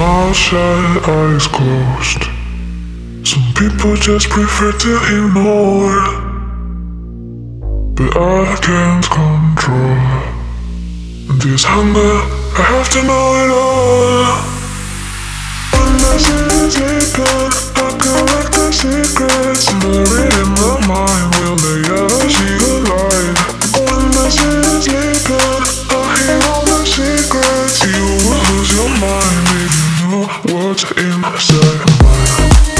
Shut, eyes closed. Some people just prefer to ignore. But I can't control this hunger. I have to know it all. When the city's I collect the secrets buried in what's inside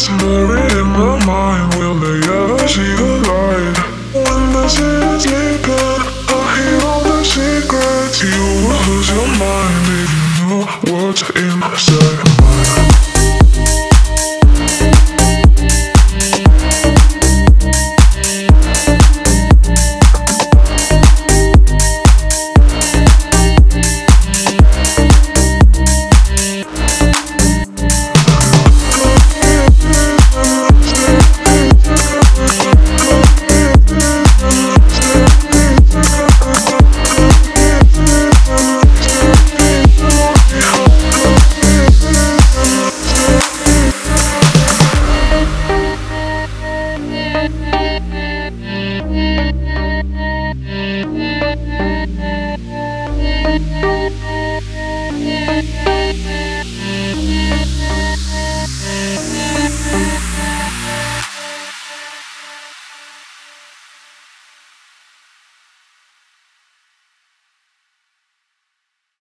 secrets buried in my mind. Will they ever see the light? When the city's sleeping, I hear all the secrets. You will lose your mind if you know what's inside. Thank you.